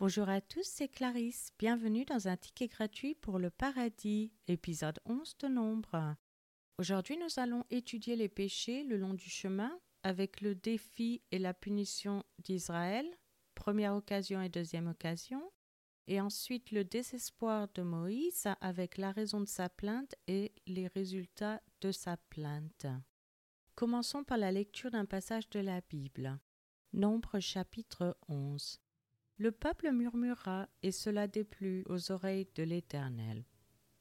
Bonjour à tous, c'est Clarisse. Bienvenue dans un ticket gratuit pour le paradis, épisode 11 de Nombre. Aujourd'hui, nous allons étudier les péchés le long du chemin avec le défi et la punition d'Israël, première occasion et deuxième occasion, et ensuite le désespoir de Moïse avec la raison de sa plainte et les résultats de sa plainte. Commençons par la lecture d'un passage de la Bible. Nombre chapitre 11. Le peuple murmura, et cela déplut aux oreilles de l'Éternel.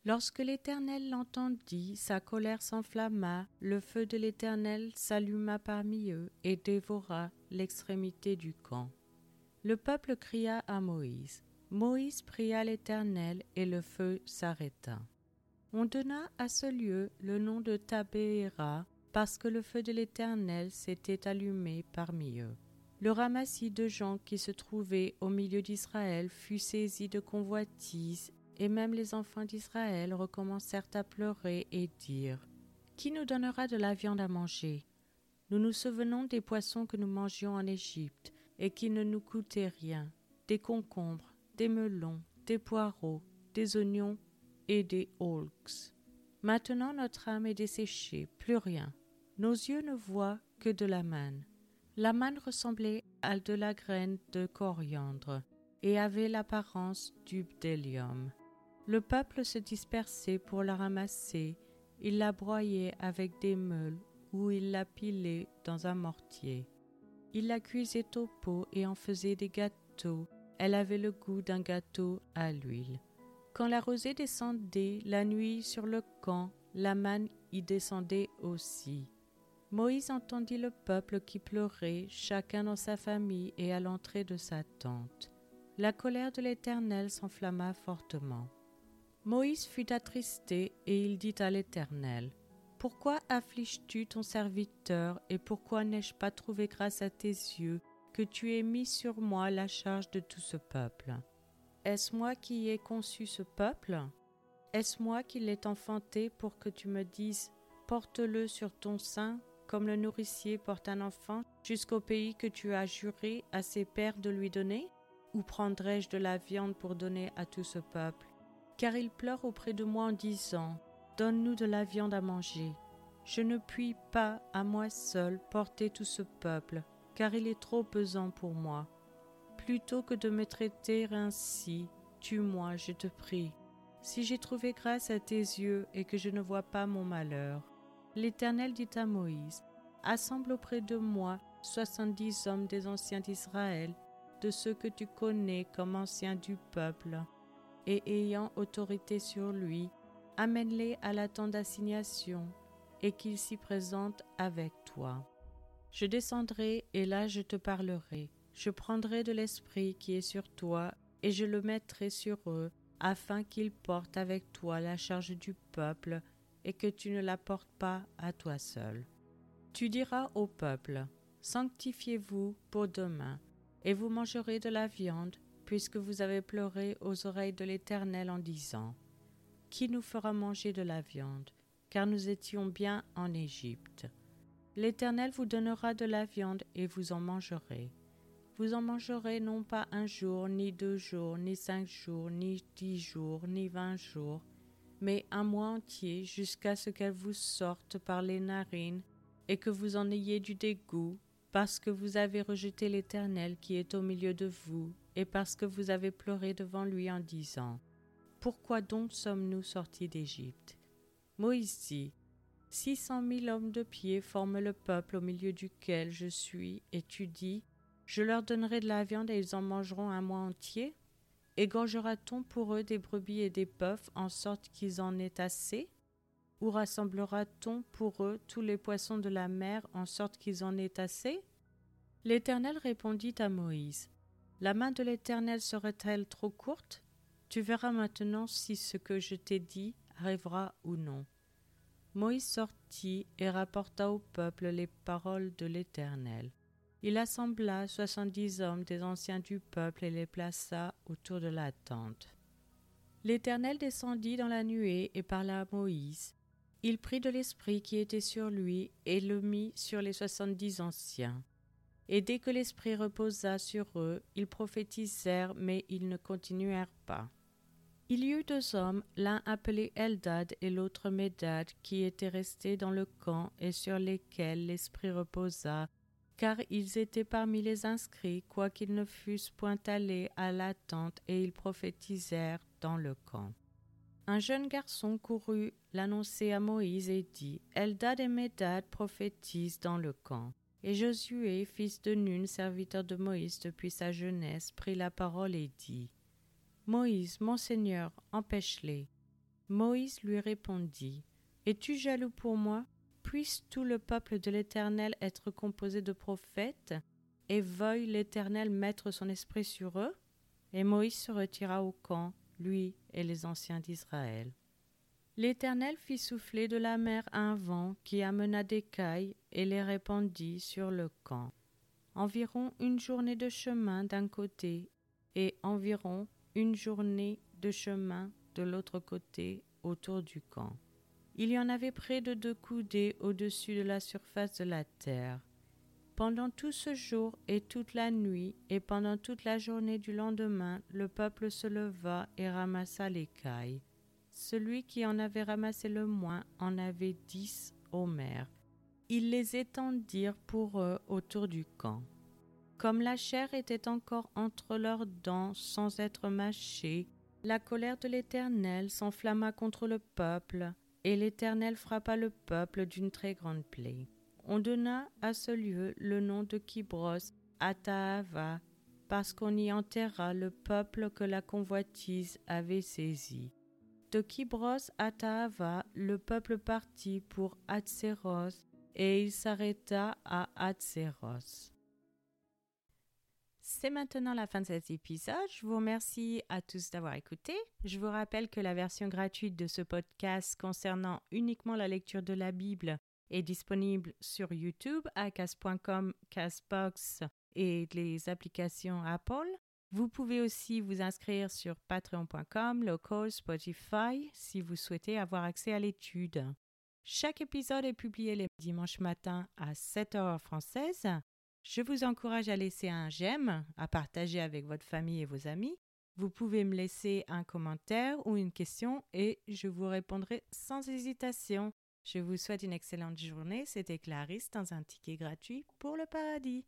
Lorsque l'Éternel l'entendit, sa colère s'enflamma, le feu de l'Éternel s'alluma parmi eux et dévora l'extrémité du camp. Le peuple cria à Moïse. Moïse pria l'Éternel et le feu s'arrêta. On donna à ce lieu le nom de Tabéhéra parce que le feu de l'Éternel s'était allumé parmi eux. Le ramassis de gens qui se trouvaient au milieu d'Israël fut saisi de convoitise, et même les enfants d'Israël recommencèrent à pleurer et dire Qui nous donnera de la viande à manger? Nous nous souvenons des poissons que nous mangions en Égypte, et qui ne nous coûtaient rien, des concombres, des melons, des poireaux, des oignons et des holks. Maintenant notre âme est desséchée, plus rien. Nos yeux ne voient que de la manne. La manne ressemblait à de la graine de coriandre et avait l'apparence du bdélium. Le peuple se dispersait pour la ramasser, il la broyait avec des meules ou il la pilait dans un mortier. Il la cuisait au pot et en faisait des gâteaux. Elle avait le goût d'un gâteau à l'huile. Quand la rosée descendait la nuit sur le camp, la manne y descendait aussi. Moïse entendit le peuple qui pleurait, chacun dans sa famille et à l'entrée de sa tente. La colère de l'Éternel s'enflamma fortement. Moïse fut attristé et il dit à l'Éternel, Pourquoi affliges-tu ton serviteur et pourquoi n'ai-je pas trouvé grâce à tes yeux que tu aies mis sur moi la charge de tout ce peuple? Est-ce moi qui ai conçu ce peuple? Est-ce moi qui l'ai enfanté pour que tu me dises Porte-le sur ton sein comme le nourricier porte un enfant, jusqu'au pays que tu as juré à ses pères de lui donner? Ou prendrai-je de la viande pour donner à tout ce peuple? Car il pleure auprès de moi en disant Donne-nous de la viande à manger. Je ne puis pas, à moi seul, porter tout ce peuple, car il est trop pesant pour moi. Plutôt que de me traiter ainsi, tue-moi, je te prie. Si j'ai trouvé grâce à tes yeux et que je ne vois pas mon malheur. L'Éternel dit à Moïse, Assemble auprès de moi soixante-dix hommes des anciens d'Israël, de ceux que tu connais comme anciens du peuple, et ayant autorité sur lui, amène-les à la tente d'assignation, et qu'ils s'y présentent avec toi. Je descendrai, et là je te parlerai. Je prendrai de l'esprit qui est sur toi, et je le mettrai sur eux, afin qu'ils portent avec toi la charge du peuple, et que tu ne la portes pas à toi seul. Tu diras au peuple, Sanctifiez-vous pour demain, et vous mangerez de la viande, puisque vous avez pleuré aux oreilles de l'Éternel en disant, Qui nous fera manger de la viande, car nous étions bien en Égypte? L'Éternel vous donnera de la viande et vous en mangerez. Vous en mangerez non pas un jour, ni deux jours, ni cinq jours, ni dix jours, ni vingt jours, mais un mois entier jusqu'à ce qu'elle vous sorte par les narines et que vous en ayez du dégoût, parce que vous avez rejeté l'Éternel qui est au milieu de vous, et parce que vous avez pleuré devant lui en disant Pourquoi donc sommes-nous sortis d'Égypte? Moïse dit Six cent mille hommes de pied forment le peuple au milieu duquel je suis, et tu dis Je leur donnerai de la viande et ils en mangeront un mois entier « Égorgera-t-on pour eux des brebis et des bœufs en sorte qu'ils en aient assez? Ou rassemblera-t-on pour eux tous les poissons de la mer en sorte qu'ils en aient assez? L'Éternel répondit à Moïse La main de l'Éternel serait-elle trop courte? Tu verras maintenant si ce que je t'ai dit arrivera ou non. Moïse sortit et rapporta au peuple les paroles de l'Éternel. Il assembla soixante-dix hommes des anciens du peuple et les plaça autour de la tente. L'Éternel descendit dans la nuée et parla à Moïse. Il prit de l'esprit qui était sur lui et le mit sur les soixante-dix anciens. Et dès que l'Esprit reposa sur eux, ils prophétisèrent, mais ils ne continuèrent pas. Il y eut deux hommes, l'un appelé Eldad et l'autre Médad, qui étaient restés dans le camp et sur lesquels l'Esprit reposa, car ils étaient parmi les inscrits, quoiqu'ils ne fussent point allés à l'attente, et ils prophétisèrent dans le camp. Un jeune garçon courut l'annoncer à Moïse et dit Eldad et Médad prophétisent dans le camp. Et Josué, fils de Nun, serviteur de Moïse depuis sa jeunesse, prit la parole et dit Moïse, mon Seigneur, empêche-les. Moïse lui répondit Es-tu jaloux pour moi? Puisse tout le peuple de l'Éternel être composé de prophètes, et veuille l'Éternel mettre son esprit sur eux Et Moïse se retira au camp, lui et les anciens d'Israël. L'Éternel fit souffler de la mer un vent qui amena des cailles et les répandit sur le camp. Environ une journée de chemin d'un côté et environ une journée de chemin de l'autre côté autour du camp. Il y en avait près de deux coudées au-dessus de la surface de la terre. Pendant tout ce jour et toute la nuit, et pendant toute la journée du lendemain, le peuple se leva et ramassa les cailles. Celui qui en avait ramassé le moins en avait dix homères. Ils les étendirent pour eux autour du camp. Comme la chair était encore entre leurs dents sans être mâchée, la colère de l'Éternel s'enflamma contre le peuple, et l'Éternel frappa le peuple d'une très grande plaie. On donna à ce lieu le nom de Kibros Ataava, parce qu'on y enterra le peuple que la convoitise avait saisi. De Kibros Ataava, le peuple partit pour Hatzeros, et il s'arrêta à Hatzeros. C'est maintenant la fin de cet épisode. Je vous remercie à tous d'avoir écouté. Je vous rappelle que la version gratuite de ce podcast concernant uniquement la lecture de la Bible est disponible sur YouTube, à Casbox et les applications Apple. Vous pouvez aussi vous inscrire sur patreon.com, local, Spotify si vous souhaitez avoir accès à l'étude. Chaque épisode est publié les dimanches matins à 7h française je vous encourage à laisser un j'aime, à partager avec votre famille et vos amis. Vous pouvez me laisser un commentaire ou une question et je vous répondrai sans hésitation. Je vous souhaite une excellente journée. C'était Clarisse dans un ticket gratuit pour le paradis.